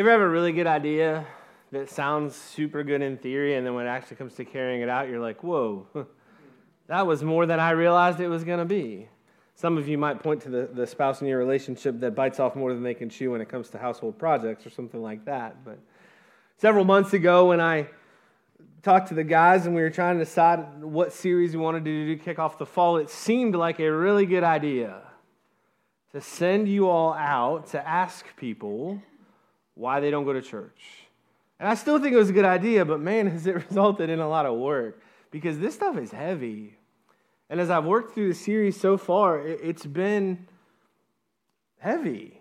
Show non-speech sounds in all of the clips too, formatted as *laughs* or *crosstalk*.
You ever have a really good idea that sounds super good in theory, and then when it actually comes to carrying it out, you're like, whoa, that was more than I realized it was going to be? Some of you might point to the, the spouse in your relationship that bites off more than they can chew when it comes to household projects or something like that. But several months ago, when I talked to the guys and we were trying to decide what series we wanted to do to kick off the fall, it seemed like a really good idea to send you all out to ask people why they don't go to church. And I still think it was a good idea, but man, *laughs* has it resulted in a lot of work because this stuff is heavy. And as I've worked through the series so far, it's been heavy.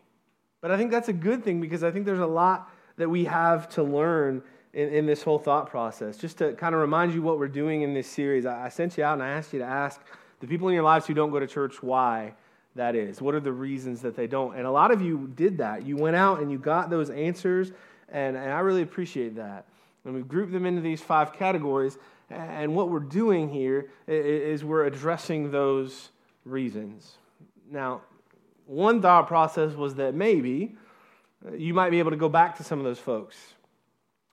But I think that's a good thing because I think there's a lot that we have to learn in, in this whole thought process. Just to kind of remind you what we're doing in this series, I, I sent you out and I asked you to ask the people in your lives who don't go to church why that is. What are the reasons that they don't? And a lot of you did that. You went out and you got those answers, and, and I really appreciate that. And we grouped them into these five categories. And what we're doing here is we're addressing those reasons. Now, one thought process was that maybe uh, you might be able to go back to some of those folks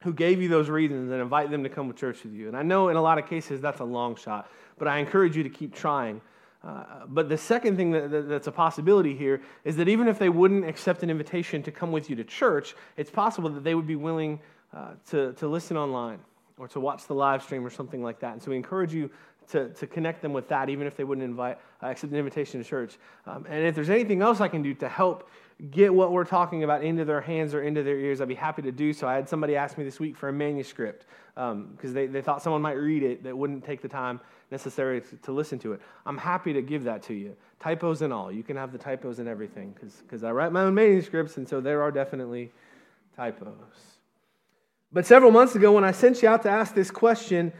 who gave you those reasons and invite them to come to church with you. And I know in a lot of cases that's a long shot, but I encourage you to keep trying uh, but the second thing that, that, that's a possibility here is that even if they wouldn't accept an invitation to come with you to church, it's possible that they would be willing uh, to, to listen online or to watch the live stream or something like that. And so we encourage you to, to connect them with that, even if they wouldn't invite, uh, accept an invitation to church. Um, and if there's anything else I can do to help get what we're talking about into their hands or into their ears, I'd be happy to do so. I had somebody ask me this week for a manuscript because um, they, they thought someone might read it that wouldn't take the time necessary to, listen to it. I'm happy to give that to you. Typos and all. You can have the typos and everything because I write my own manuscripts, and so there are definitely typos. But several months ago, when I sent you out to ask this question,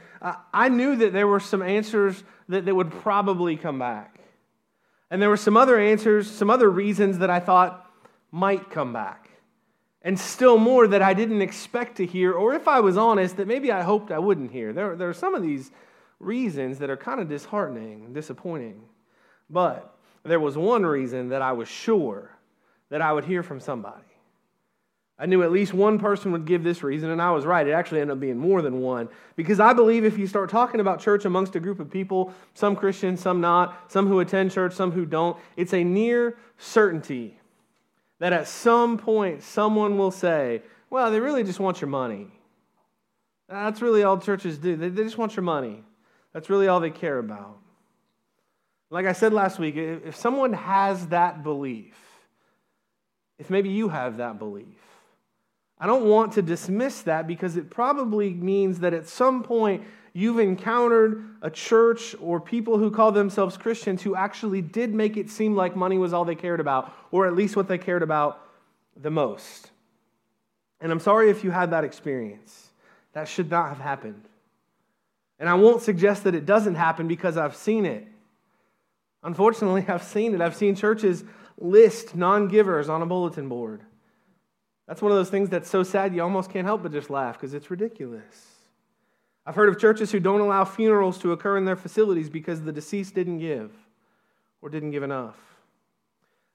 I knew that there were some answers that, that would probably come back. And there were some other answers, some other reasons that I thought might come back. And still more that I didn't expect to hear, or if I was honest, that maybe I hoped I wouldn't hear. There, there are some of these reasons that are kind of disheartening, disappointing. But there was one reason that I was sure that I would hear from somebody. I knew at least one person would give this reason, and I was right. It actually ended up being more than one. Because I believe if you start talking about church amongst a group of people, some Christians, some not, some who attend church, some who don't, it's a near certainty that at some point someone will say, well, they really just want your money. That's really all churches do. They, just want your money. That's really all they care about. Like I said last week, if someone has that belief, if maybe you have that belief, I don't want to dismiss that because it probably means that at some point you've encountered a church or people who call themselves Christians who actually did make it seem like money was all they cared about, or at least what they cared about the most. And I'm sorry if you had that experience. That should not have happened. And I won't suggest that it doesn't happen because I've seen it. Unfortunately, *laughs* I've seen it. I've seen churches list non givers on a bulletin board. That's one of those things that's so sad you almost can't help but just laugh because it's ridiculous. I've heard of churches who don't allow funerals to occur in their facilities because the deceased didn't give or didn't give enough.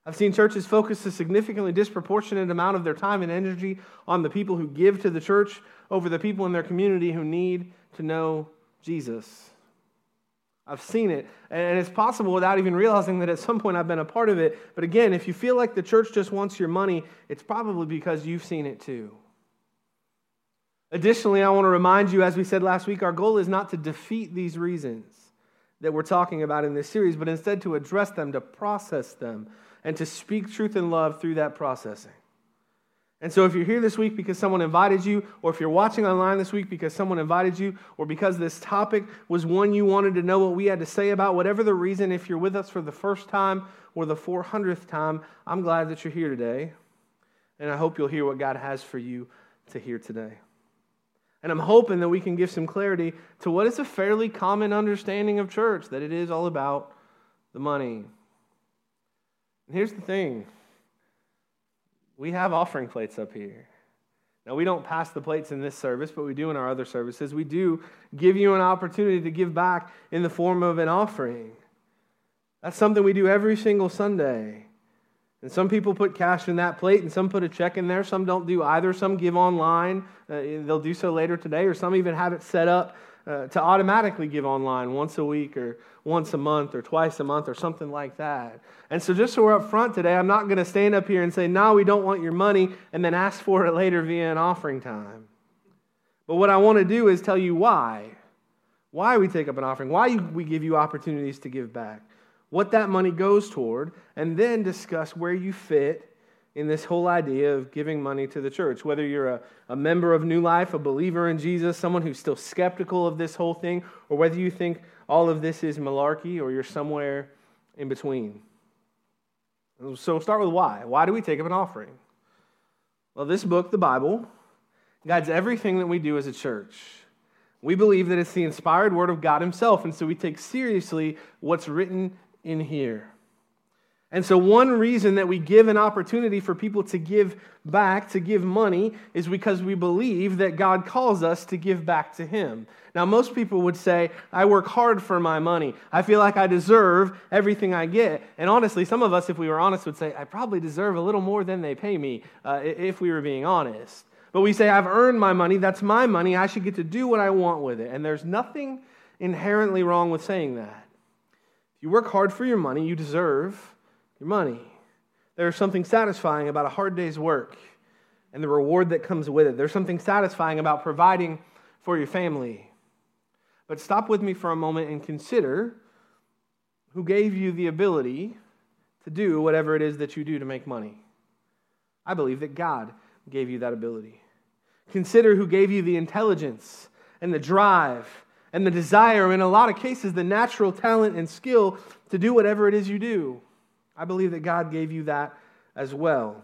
I've seen churches focus a significantly disproportionate amount of their time and energy on the people who give to the church over the people in their community who need to know Jesus. I've seen it. And it's possible without even realizing that at some point I've been a part of it. But again, if you feel like the church just wants your money, it's probably because you've seen it too. Additionally, I want to remind you, as we said last week, our goal is not to defeat these reasons that we're talking about in this series, but instead to address them, to process them, and to speak truth and love through that processing. And so, if you're here this week because someone invited you, or if you're watching online this week because someone invited you, or because this topic was one you wanted to know what we had to say about, whatever the reason, if you're with us for the first time or the 400th time, I'm glad that you're here today. And I hope you'll hear what God has for you to hear today. And I'm hoping that we can give some clarity to what is a fairly common understanding of church that it is all about the money. And here's the thing we have offering plates up here. Now, we don't pass the plates in this service, but we do in our other services. We do give you an opportunity to give back in the form of an offering. That's something we do every single Sunday. And some people put cash in that plate and some put a check in there. Some don't do either. Some give online. Uh, they'll do so later today, or some even have it set up uh, to automatically give online once a week or once a month or twice a month or something like that. And so, just so we're up front today, I'm not going to stand up here and say, no, we don't want your money, and then ask for it later via an offering time. But what I want to do is tell you why. Why we take up an offering, why we give you opportunities to give back, what that money goes toward, and then discuss where you fit in this whole idea of giving money to the church. Whether you're a, a member of New Life, a believer in Jesus, someone who's still skeptical of this whole thing, or whether you think all of this is malarkey or you're somewhere in between. So we'll start with why. Why do we take up an offering? Well, this book, the Bible, guides everything that we do as a church. We believe that it's the inspired word of God Himself, and so we take seriously what's written in here. And so, one reason that we give an opportunity for people to give back, to give money, is because we believe that God calls us to give back to Him. Now, most people would say, I work hard for my money. I feel like I deserve everything I get. And honestly, some of us, if we were honest, would say, I probably deserve a little more than they pay me, uh, if we were being honest. But we say, I've earned my money. That's my money. I should get to do what I want with it. And there's nothing inherently wrong with saying that. If you work hard for your money, you deserve your money. There's something satisfying about a hard day's work and the reward that comes with it. There's something satisfying about providing for your family. But stop with me for a moment and consider who gave you the ability to do whatever it is that you do to make money. I believe that God gave you that ability. Consider who gave you the intelligence and the drive and the desire, and in a lot of cases, the natural talent and skill to do whatever it is you do. I believe that God gave you that as well.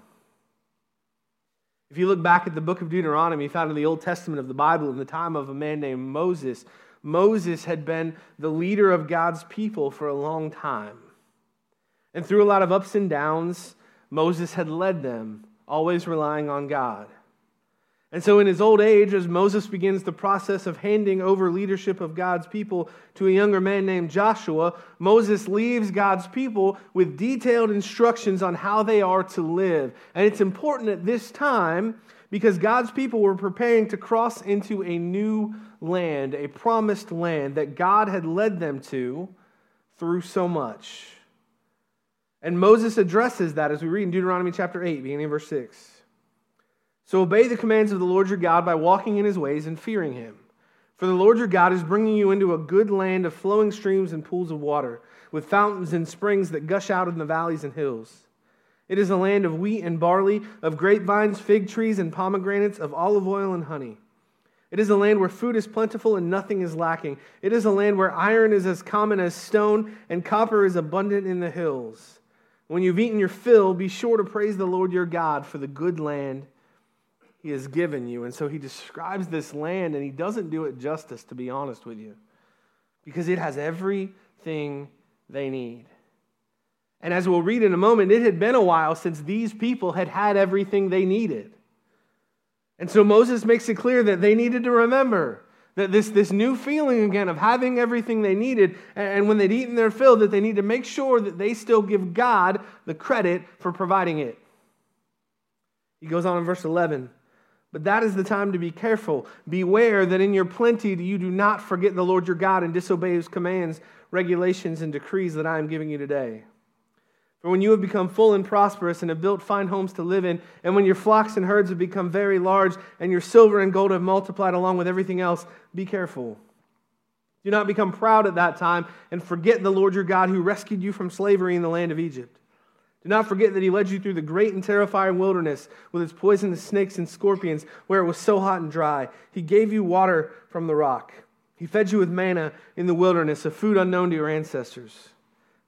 If you look back at the book of Deuteronomy, found in the Old Testament of the Bible, in the time of a man named Moses, Moses had been the leader of God's people for a long time. And through a lot of ups and downs, Moses had led them, always relying on God. And so, in his old age, as Moses begins the process of handing over leadership of God's people to a younger man named Joshua, Moses leaves God's people with detailed instructions on how they are to live. And it's important at this time because God's people were preparing to cross into a new land, a promised land that God had led them to through so much. And Moses addresses that as we read in Deuteronomy chapter 8, beginning in verse 6. So obey the commands of the Lord your God by walking in his ways and fearing him. For the Lord your God is bringing you into a good land of flowing streams and pools of water, with fountains and springs that gush out in the valleys and hills. It is a land of wheat and barley, of grapevines, fig trees, and pomegranates, of olive oil and honey. It is a land where food is plentiful and nothing is lacking. It is a land where iron is as common as stone and copper is abundant in the hills. When you've eaten your fill, be sure to praise the Lord your God for the good land he has given you. And so he describes this land and he doesn't do it justice, to be honest with you, because it has everything they need. And as we'll read in a moment, it had been a while since these people had had everything they needed. And so Moses makes it clear that they needed to remember that this, this new feeling again of having everything they needed, and when they'd eaten their fill, that they need to make sure that they still give God the credit for providing it. He goes on in verse 11 but that is the time to be careful. Beware that in your plenty you do not forget the Lord your God and disobey his commands, regulations, and decrees that I am giving you today. For when you have become full and prosperous and have built fine homes to live in, and when your flocks and herds have become very large, and your silver and gold have multiplied along with everything else, be careful. Do not become proud at that time and forget the Lord your God who rescued you from slavery in the land of Egypt. Do not forget that he led you through the great and terrifying wilderness with its poisonous snakes and scorpions, where it was so hot and dry. He gave you water from the rock. He fed you with manna in the wilderness, a food unknown to your ancestors.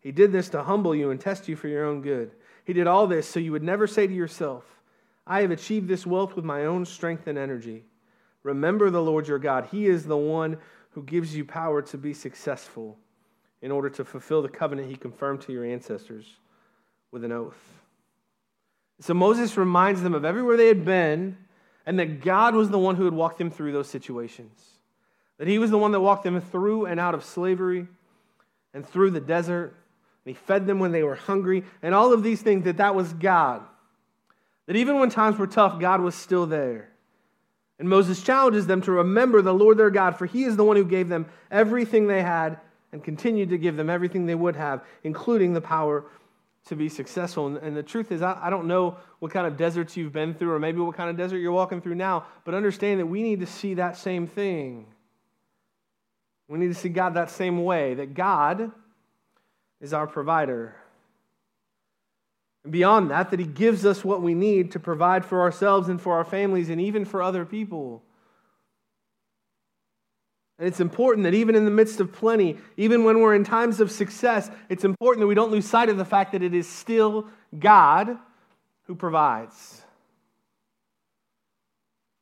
He did this to humble you and test you for your own good. He did all this so you would never say to yourself, I have achieved this wealth with my own strength and energy. Remember the Lord your God. He is the one who gives you power to be successful in order to fulfill the covenant he confirmed to your ancestors with an oath. So Moses reminds them of everywhere they had been and that God was the one who had walked them through those situations. That he was the one that walked them through and out of slavery and through the desert. And he fed them when they were hungry, and all of these things, that that was God. That even when times were tough, God was still there. And Moses challenges them to remember the Lord their God, for he is the one who gave them everything they had and continued to give them everything they would have, including the power to be successful. And, and the truth is, I, I, don't know what kind of deserts you've been through, or maybe what kind of desert you're walking through now, but understand that we need to see that same thing. We need to see God that same way, that God is our provider. And beyond that, that He gives us what we need to provide for ourselves and for our families and even for other people. And it's important that even in the midst of plenty, even when we're in times of success, it's important that we don't lose sight of the fact that it is still God who provides.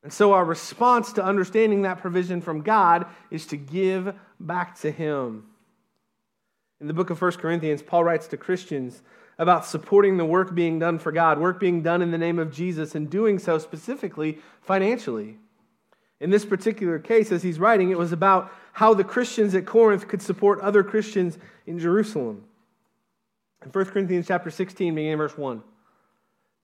And so, our response to understanding that provision from God is to give back to Him. In the book of 1 Corinthians, Paul writes to Christians about supporting the work being done for God, work being done in the name of Jesus, and doing so specifically financially. In this particular case, as he's writing, it was about how the Christians at Corinth could support other Christians in Jerusalem. In 1 Corinthians chapter 16, beginning verse 1.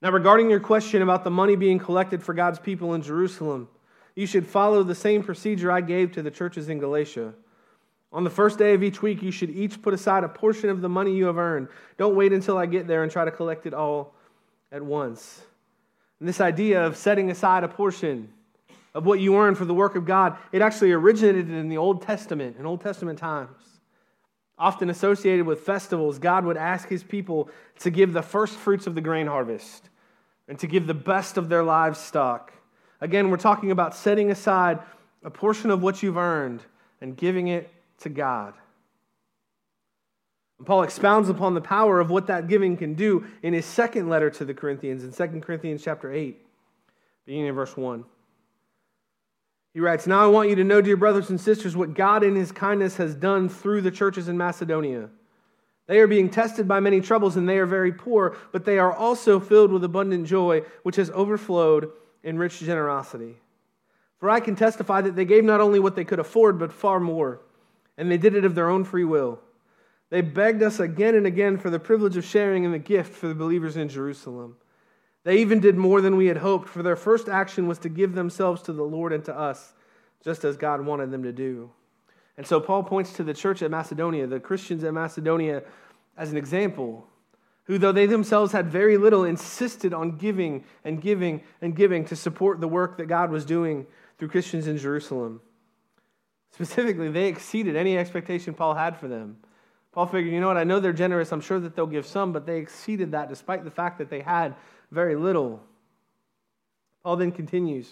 Now, regarding your question about the money being collected for God's people in Jerusalem, you should follow the same procedure I gave to the churches in Galatia. On the first day of each week, you should each put aside a portion of the money you have earned. Don't wait until I get there and try to collect it all at once. And this idea of setting aside a portion of what you earn for the work of God, it actually originated in the Old Testament, in Old Testament times. Often associated with festivals, God would ask his people to give the first fruits of the grain harvest and to give the best of their livestock. Again, we're talking about setting aside a portion of what you've earned and giving it to God. And Paul expounds upon the power of what that giving can do in his second letter to the Corinthians in 2 Corinthians chapter 8, beginning in verse 1. He writes, Now I want you to know, dear brothers and sisters, what God in his kindness has done through the churches in Macedonia. They are being tested by many troubles, and they are very poor, but they are also filled with abundant joy, which has overflowed in rich generosity. For I can testify that they gave not only what they could afford, but far more, and they did it of their own free will. They begged us again and again for the privilege of sharing in the gift for the believers in Jerusalem. They even did more than we had hoped, for their first action was to give themselves to the Lord and to us, just as God wanted them to do. And so Paul points to the church at Macedonia, the Christians at Macedonia, as an example, who, though they themselves had very little, insisted on giving and giving and giving to support the work that God was doing through Christians in Jerusalem. Specifically, they exceeded any expectation Paul had for them. Paul figured, you know what, I know they're generous. I'm sure that they'll give some, but they exceeded that despite the fact that they had very little. Paul then continues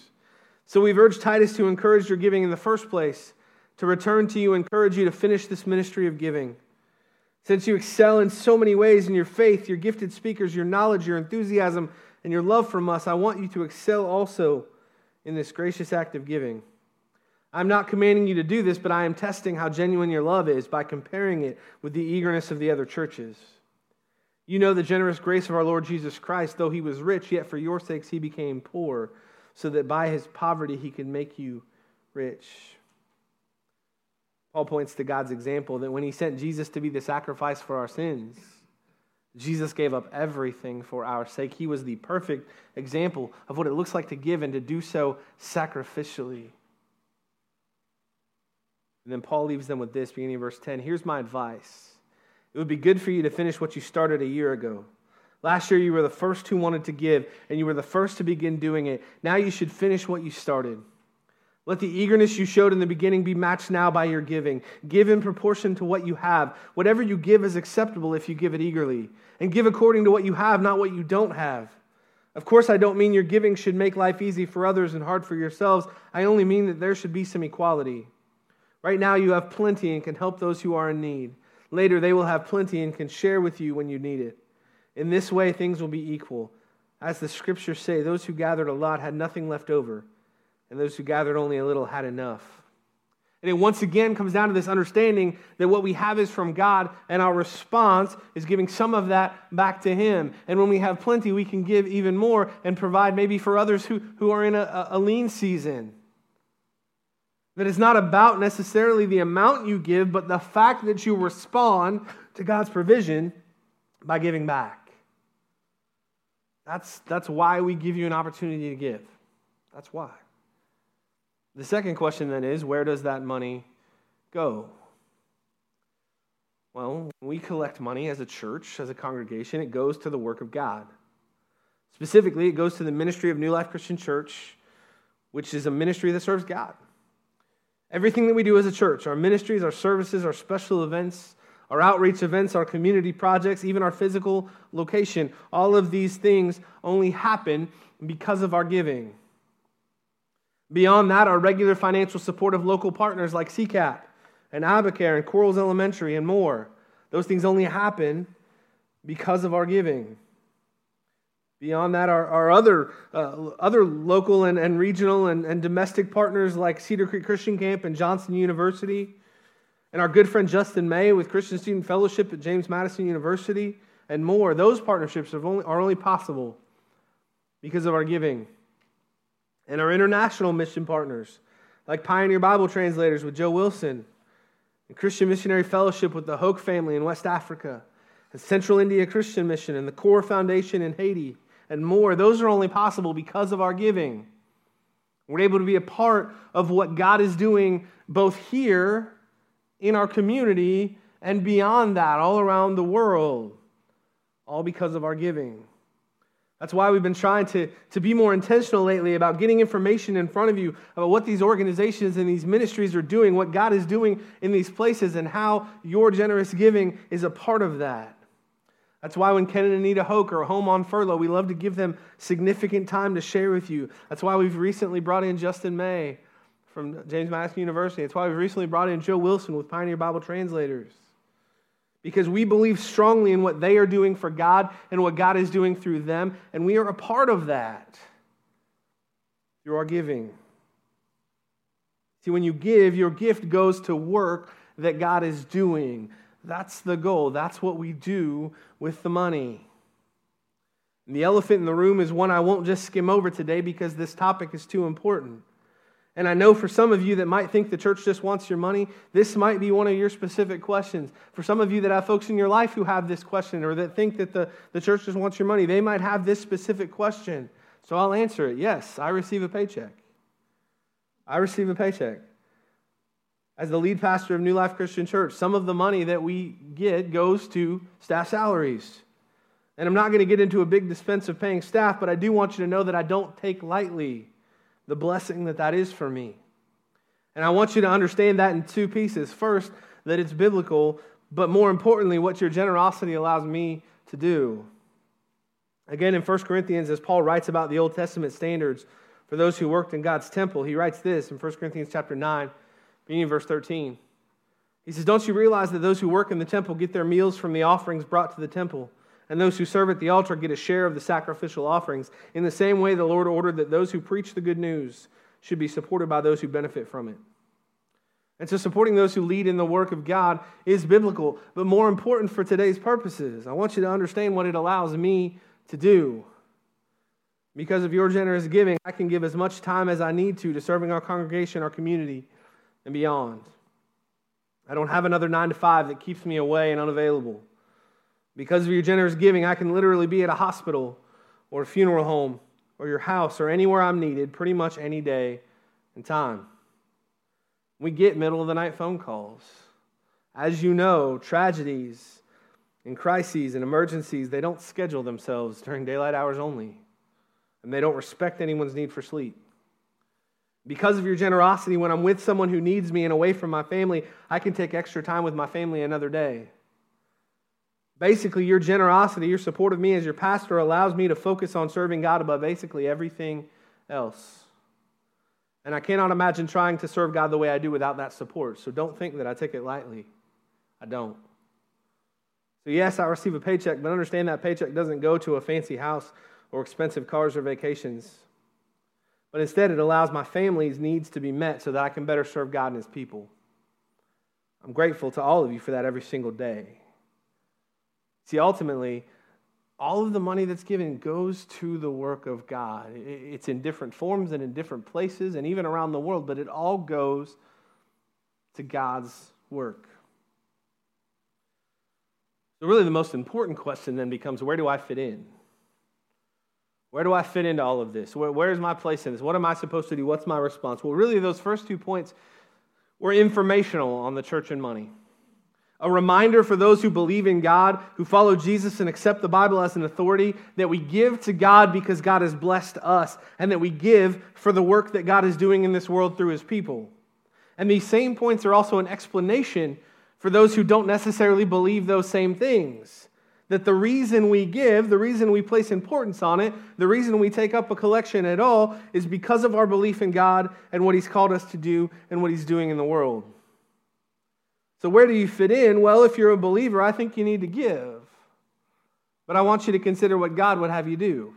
So we've urged Titus to encourage your giving in the first place, to return to you, encourage you to finish this ministry of giving. Since you excel in so many ways in your faith, your gifted speakers, your knowledge, your enthusiasm, and your love from us, I want you to excel also in this gracious act of giving. I'm not commanding you to do this, but I am testing how genuine your love is by comparing it with the eagerness of the other churches. You know the generous grace of our Lord Jesus Christ. Though he was rich, yet for your sakes he became poor, so that by his poverty he could make you rich. Paul points to God's example that when he sent Jesus to be the sacrifice for our sins, Jesus gave up everything for our sake. He was the perfect example of what it looks like to give and to do so sacrificially. And then Paul leaves them with this, beginning in verse 10. Here's my advice it would be good for you to finish what you started a year ago. Last year, you were the first who wanted to give, and you were the first to begin doing it. Now you should finish what you started. Let the eagerness you showed in the beginning be matched now by your giving. Give in proportion to what you have. Whatever you give is acceptable if you give it eagerly. And give according to what you have, not what you don't have. Of course, I don't mean your giving should make life easy for others and hard for yourselves. I only mean that there should be some equality. Right now, you have plenty and can help those who are in need. Later, they will have plenty and can share with you when you need it. In this way, things will be equal. As the scriptures say, those who gathered a lot had nothing left over, and those who gathered only a little had enough. And it once again comes down to this understanding that what we have is from God, and our response is giving some of that back to Him. And when we have plenty, we can give even more and provide maybe for others who, who are in a, a lean season. That it's not about necessarily the amount you give, but the fact that you respond to God's provision by giving back. That's, that's why we give you an opportunity to give. That's why. The second question then is where does that money go? Well, we collect money as a church, as a congregation, it goes to the work of God. Specifically, it goes to the ministry of New Life Christian Church, which is a ministry that serves God. Everything that we do as a church, our ministries, our services, our special events, our outreach events, our community projects, even our physical location, all of these things only happen because of our giving. Beyond that, our regular financial support of local partners like CCAP and Abacare and Corals Elementary and more. Those things only happen because of our giving. Beyond that, our, our other, uh, other local and, and regional and, and domestic partners like Cedar Creek Christian Camp and Johnson University, and our good friend Justin May with Christian Student Fellowship at James Madison University, and more. Those partnerships only, are only possible because of our giving. And our international mission partners, like Pioneer Bible Translators with Joe Wilson, and Christian Missionary Fellowship with the Hoke family in West Africa, and Central India Christian Mission, and the Core Foundation in Haiti and more. Those are only possible because of our giving. We're able to be a part of what God is doing both here in our community and beyond that, all around the world, all because of our giving. That's why we've been trying to, to be more intentional lately about getting information in front of you about what these organizations and these ministries are doing, what God is doing in these places, and how your generous giving is a part of that. That's why when Ken and Anita Hoke are home on furlough, we love to give them significant time to share with you. That's why we've recently brought in Justin May from James Madison University. That's why we've recently brought in Joe Wilson with Pioneer Bible Translators. Because we believe strongly in what they are doing for God and what God is doing through them, and we are a part of that through our giving. See, when you give, your gift goes to work that God is doing. That's the goal. That's what we do with the money. And the elephant in the room is one I won't just skim over today because this topic is too important. And I know for some of you that might think the church just wants your money, this might be one of your specific questions. For some of you that have folks in your life who have this question or that think that the, the church just wants your money, they might have this specific question. So I'll answer it. Yes, I receive a paycheck. I receive a paycheck as the lead pastor of New Life Christian Church, some of the money that we get goes to staff salaries. And I'm not going to get into a big dispense of paying staff, but I do want you to know that I don't take lightly the blessing that that is for me. And I want you to understand that in two pieces. First, that it's biblical, but more importantly, what your generosity allows me to do. Again, in 1 Corinthians, as Paul writes about the Old Testament standards for those who worked in God's temple, he writes this in 1 Corinthians chapter 9 beginning in verse 13. He says, Don't you realize that those who work in the temple get their meals from the offerings brought to the temple, and those who serve at the altar get a share of the sacrificial offerings? In the same way, the Lord ordered that those who preach the good news should be supported by those who benefit from it. And so, supporting those who lead in the work of God is biblical, but more important for today's purposes, I want you to understand what it allows me to do. Because of your generous giving, I can give as much time as I need to to serving our congregation, our community, and beyond. I don't have another nine to five that keeps me away and unavailable. Because of your generous giving, I can literally be at a hospital or a funeral home or your house or anywhere I'm needed pretty much any day and time. We get middle of the night phone calls. As you know, tragedies and crises and emergencies, they don't schedule themselves during daylight hours only. And they don't respect anyone's need for sleep. Because of your generosity, when I'm with someone who needs me and away from my family, I can take extra time with my family another day. Basically, your generosity, your support of me as your pastor allows me to focus on serving God above basically everything else. And I cannot imagine trying to serve God the way I do without that support. So don't think that I take it lightly. I don't. So, yes, I receive a paycheck, but understand that paycheck doesn't go to a fancy house or expensive cars or vacations but instead it allows my family's needs to be met so that I can better serve God and His people. I'm grateful to all of you for that every single day. See, ultimately, all of the money that's given goes to the work of God. It's in different forms and in different places and even around the world, but it all goes to God's work. So, really, the most important question then becomes where do I fit in? Where do I fit into all of this? Where, where's my place in this? What am I supposed to do? What's my response? Well, really, those first two points were informational on the church and money. A reminder for those who believe in God, who follow Jesus and accept the Bible as an authority, that we give to God because God has blessed us, and that we give for the work that God is doing in this world through his people. And these same points are also an explanation for those who don't necessarily believe those same things. That the reason we give, the reason we place importance on it, the reason we take up a collection at all is because of our belief in God and what He's called us to do and what He's doing in the world. So, where do you fit in? Well, if you're a believer, I think you need to give. But I want you to consider what God would have you do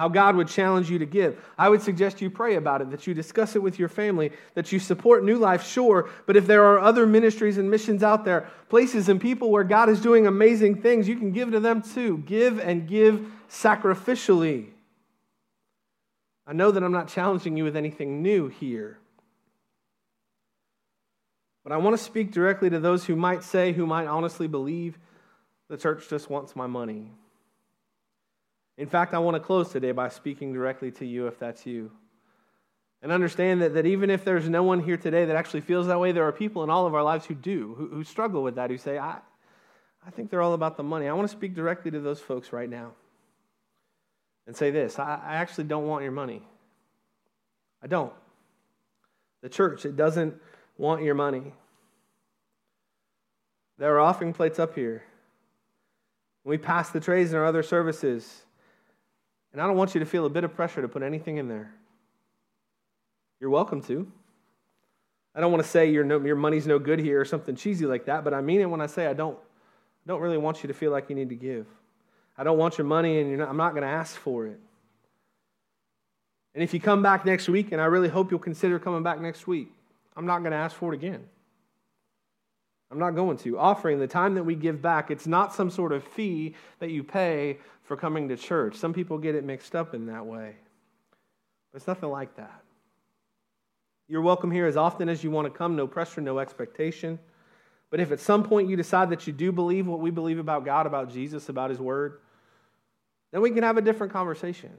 how God would challenge you to give. I would suggest you pray about it, that you discuss it with your family, that you support New Life, sure, but if there are other ministries and missions out there, places and people where God is doing amazing things, you can give to them too. Give and give sacrificially. I know that I'm not challenging you with anything new here. But I want to speak directly to those who might say, who might honestly believe, the church just wants my money. In fact, I want to close today by speaking directly to you if that's you. And understand that, that even if there's no one here today that actually feels that way, there are people in all of our lives who do, who, who struggle with that, who say, I, I think they're all about the money. I want to speak directly to those folks right now and say this I, I actually don't want your money. I don't. The church, it doesn't want your money. There are offering plates up here. We pass the trays in our other services, and I don't want you to feel a bit of pressure to put anything in there. You're welcome to. I don't want to say your, no, your money's no good here or something cheesy like that, but I mean it when I say I don't, I don't really want you to feel like you need to give. I don't want your money, and not, I'm not going to ask for it. And if you come back next week, and I really hope you'll consider coming back next week, I'm not going to ask for it again. I'm not going to. Offering, the time that we give back, it's not some sort of fee that you pay for coming to church. Some people get it mixed up in that way. But it's nothing like that. You're welcome here as often as you want to come, no pressure, no expectation. But if at some point you decide that you do believe what we believe about God, about Jesus, about His Word, then we can have a different conversation.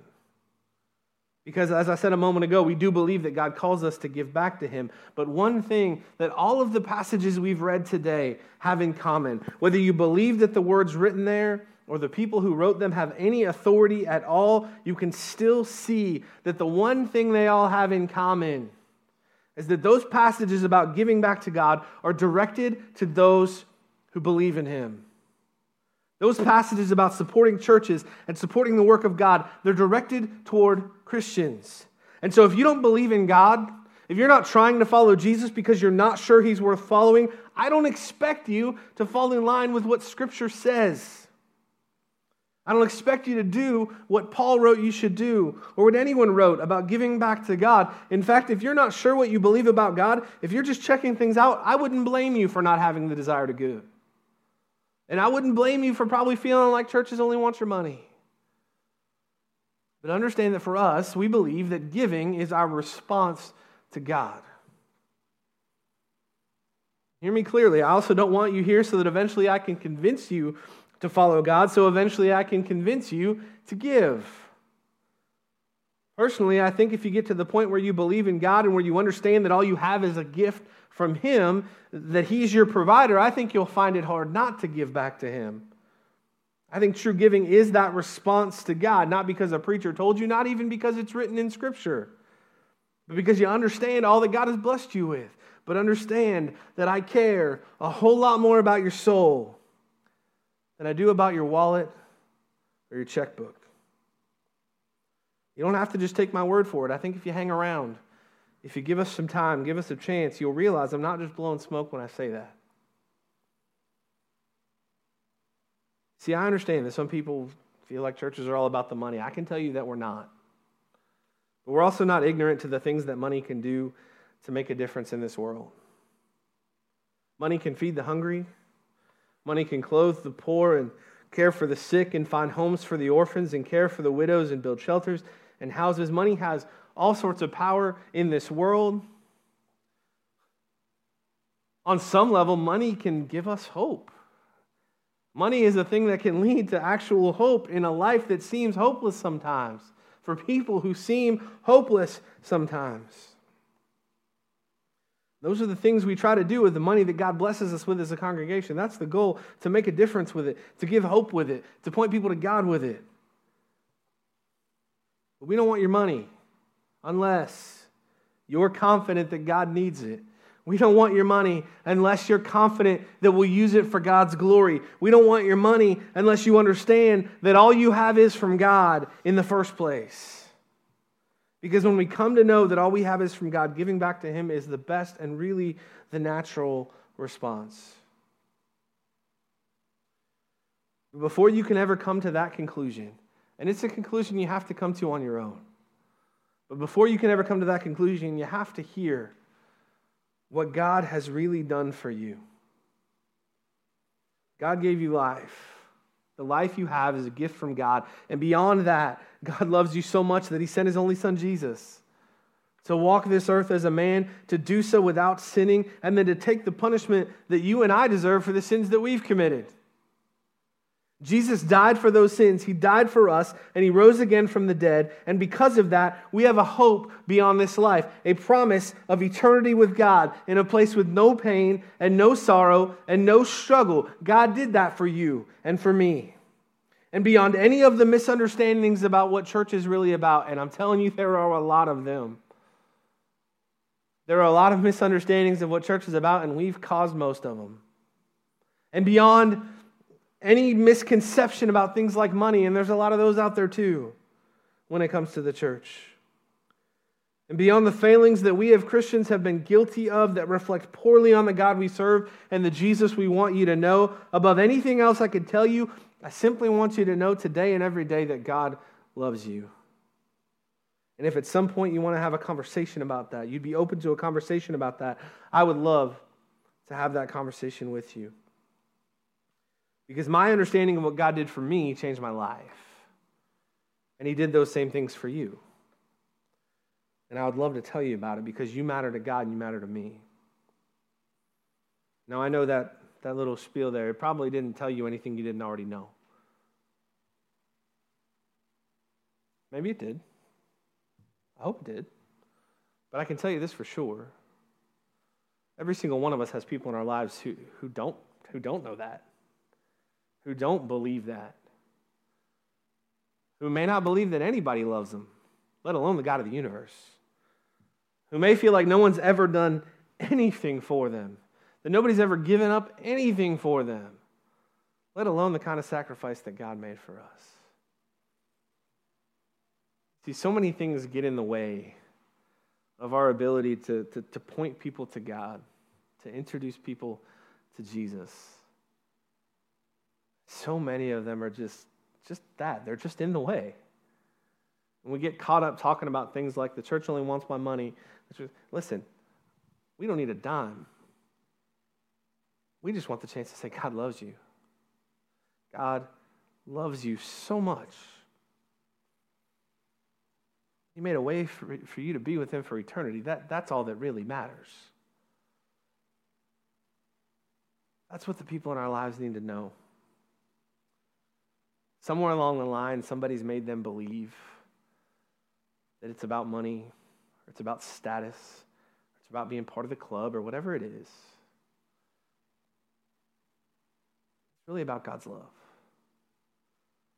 Because, as I said a moment ago, we do believe that God calls us to give back to Him. But one thing that all of the passages we've read today have in common, whether you believe that the words written there or the people who wrote them have any authority at all, you can still see that the one thing they all have in common is that those passages about giving back to God are directed to those who believe in Him. Those passages about supporting churches and supporting the work of God, they're directed toward Christians. And so if you don't believe in God, if you're not trying to follow Jesus because you're not sure he's worth following, I don't expect you to fall in line with what Scripture says. I don't expect you to do what Paul wrote you should do or what anyone wrote about giving back to God. In fact, if you're not sure what you believe about God, if you're just checking things out, I wouldn't blame you for not having the desire to give. And I wouldn't blame you for probably feeling like churches only want your money. But understand that for us, we believe that giving is our response to God. Hear me clearly. I also don't want you here so that eventually I can convince you to follow God, so eventually I can convince you to give. Personally, I think if you get to the point where you believe in God and where you understand that all you have is a gift from Him, that He's your provider, I think you'll find it hard not to give back to Him. I think true giving is that response to God, not because a preacher told you, not even because it's written in Scripture, but because you understand all that God has blessed you with. But understand that I care a whole lot more about your soul than I do about your wallet or your checkbook. You don't have to just take my word for it. I think if you hang around, if you give us some time, give us a chance, you'll realize I'm not just blowing smoke when I say that. See, I understand that some people feel like churches are all about the money. I can tell you that we're not. But we're also not ignorant to the things that money can do to make a difference in this world. Money can feed the hungry, money can clothe the poor and care for the sick and find homes for the orphans and care for the widows and build shelters and houses. Money has all sorts of power in this world. On some level, money can give us hope. Money is a thing that can lead to actual hope in a life that seems hopeless sometimes, for people who seem hopeless sometimes. Those are the things we try to do with the money that God blesses us with as a congregation. That's the goal to make a difference with it, to give hope with it, to point people to God with it. But we don't want your money unless you're confident that God needs it. We don't want your money unless you're confident that we'll use it for God's glory. We don't want your money unless you understand that all you have is from God in the first place. Because when we come to know that all we have is from God, giving back to Him is the best and really the natural response. Before you can ever come to that conclusion, and it's a conclusion you have to come to on your own, but before you can ever come to that conclusion, you have to hear what God has really done for you. God gave you life. The life you have is a gift from God. And beyond that, God loves you so much that He sent His only Son, Jesus, to walk this earth as a man, to do so without sinning, and then to take the punishment that you and I deserve for the sins that we've committed. Jesus died for those sins. He died for us, and He rose again from the dead. And because of that, we have a hope beyond this life, a promise of eternity with God in a place with no pain and no sorrow and no struggle. God did that for you and for me. And beyond any of the misunderstandings about what church is really about, and I'm telling you, there are a lot of them. There are a lot of misunderstandings of what church is about, and we've caused most of them. And beyond any misconception about things like money, and there's a lot of those out there too when it comes to the church. And beyond the failings that we as Christians have been guilty of that reflect poorly on the God we serve and the Jesus we want you to know, above anything else I could tell you, I simply want you to know today and every day that God loves you. And if at some point you want to have a conversation about that, you'd be open to a conversation about that, I would love to have that conversation with you. Because my understanding of what God did for me changed my life. And He did those same things for you. And I would love to tell you about it because you matter to God and you matter to me. Now, I know that, that little spiel there, it probably didn't tell you anything you didn't already know. Maybe it did. I hope it did. But I can tell you this for sure. Every single one of us has people in our lives who, who, don't, who don't know that who don't believe that, who may not believe that anybody loves them, let alone the God of the universe, who may feel like no one's ever done anything for them, that nobody's ever given up anything for them, let alone the kind of sacrifice that God made for us. See, so many things get in the way of our ability to, to, to point people to God, to introduce people to Jesus so many of them are just just that. They're just in the way. And we get caught up talking about things like the church only wants my money. Listen we don't need a dime. We just want the chance to say god loves you. God loves you so much. He made a way for, for you to be with him for eternity. That, that's all that really matters. That's what the people in our lives need to know Somewhere along the line, somebody's made them believe that it's about money, or it's about status, or it's about being part of the club, or whatever it is. It's really about God's love.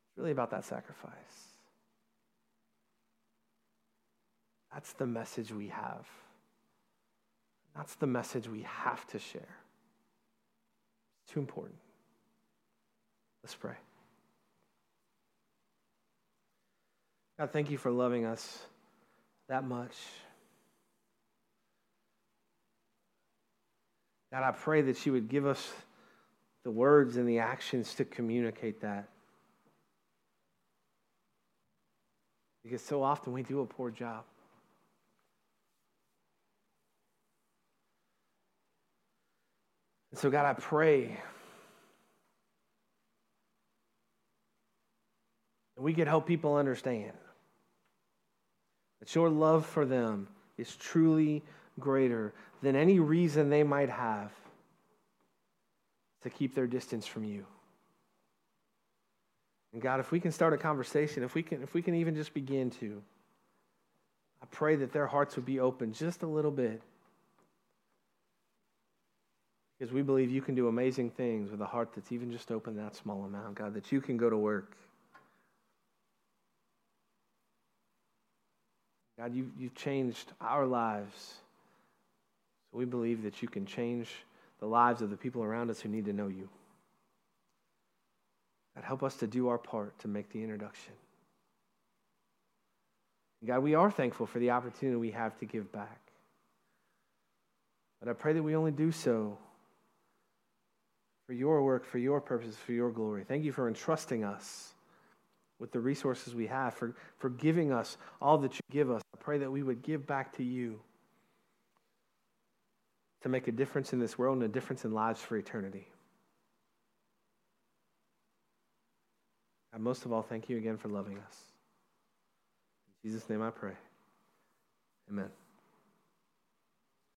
It's really about that sacrifice. That's the message we have. That's the message we have to share. It's too important. Let's pray. God, thank you for loving us that much. God, I pray that you would give us the words and the actions to communicate that. Because so often we do a poor job. And so, God, I pray that we could help people understand that your love for them is truly greater than any reason they might have to keep their distance from you. And God, if we can start a conversation, if we can, if we can even just begin to, I pray that their hearts would be open just a little bit. Because we believe you can do amazing things with a heart that's even just open that small amount, God, that you can go to work. God, you, you've changed our lives. So we believe that you can change the lives of the people around us who need to know you. God, help us to do our part to make the introduction. God, we are thankful for the opportunity we have to give back. But I pray that we only do so for your work, for your purposes, for your glory. Thank you for entrusting us with the resources we have, for, for giving us all that you give us. I pray that we would give back to you to make a difference in this world and a difference in lives for eternity. And most of all, thank you again for loving us. In Jesus' name I pray. Amen.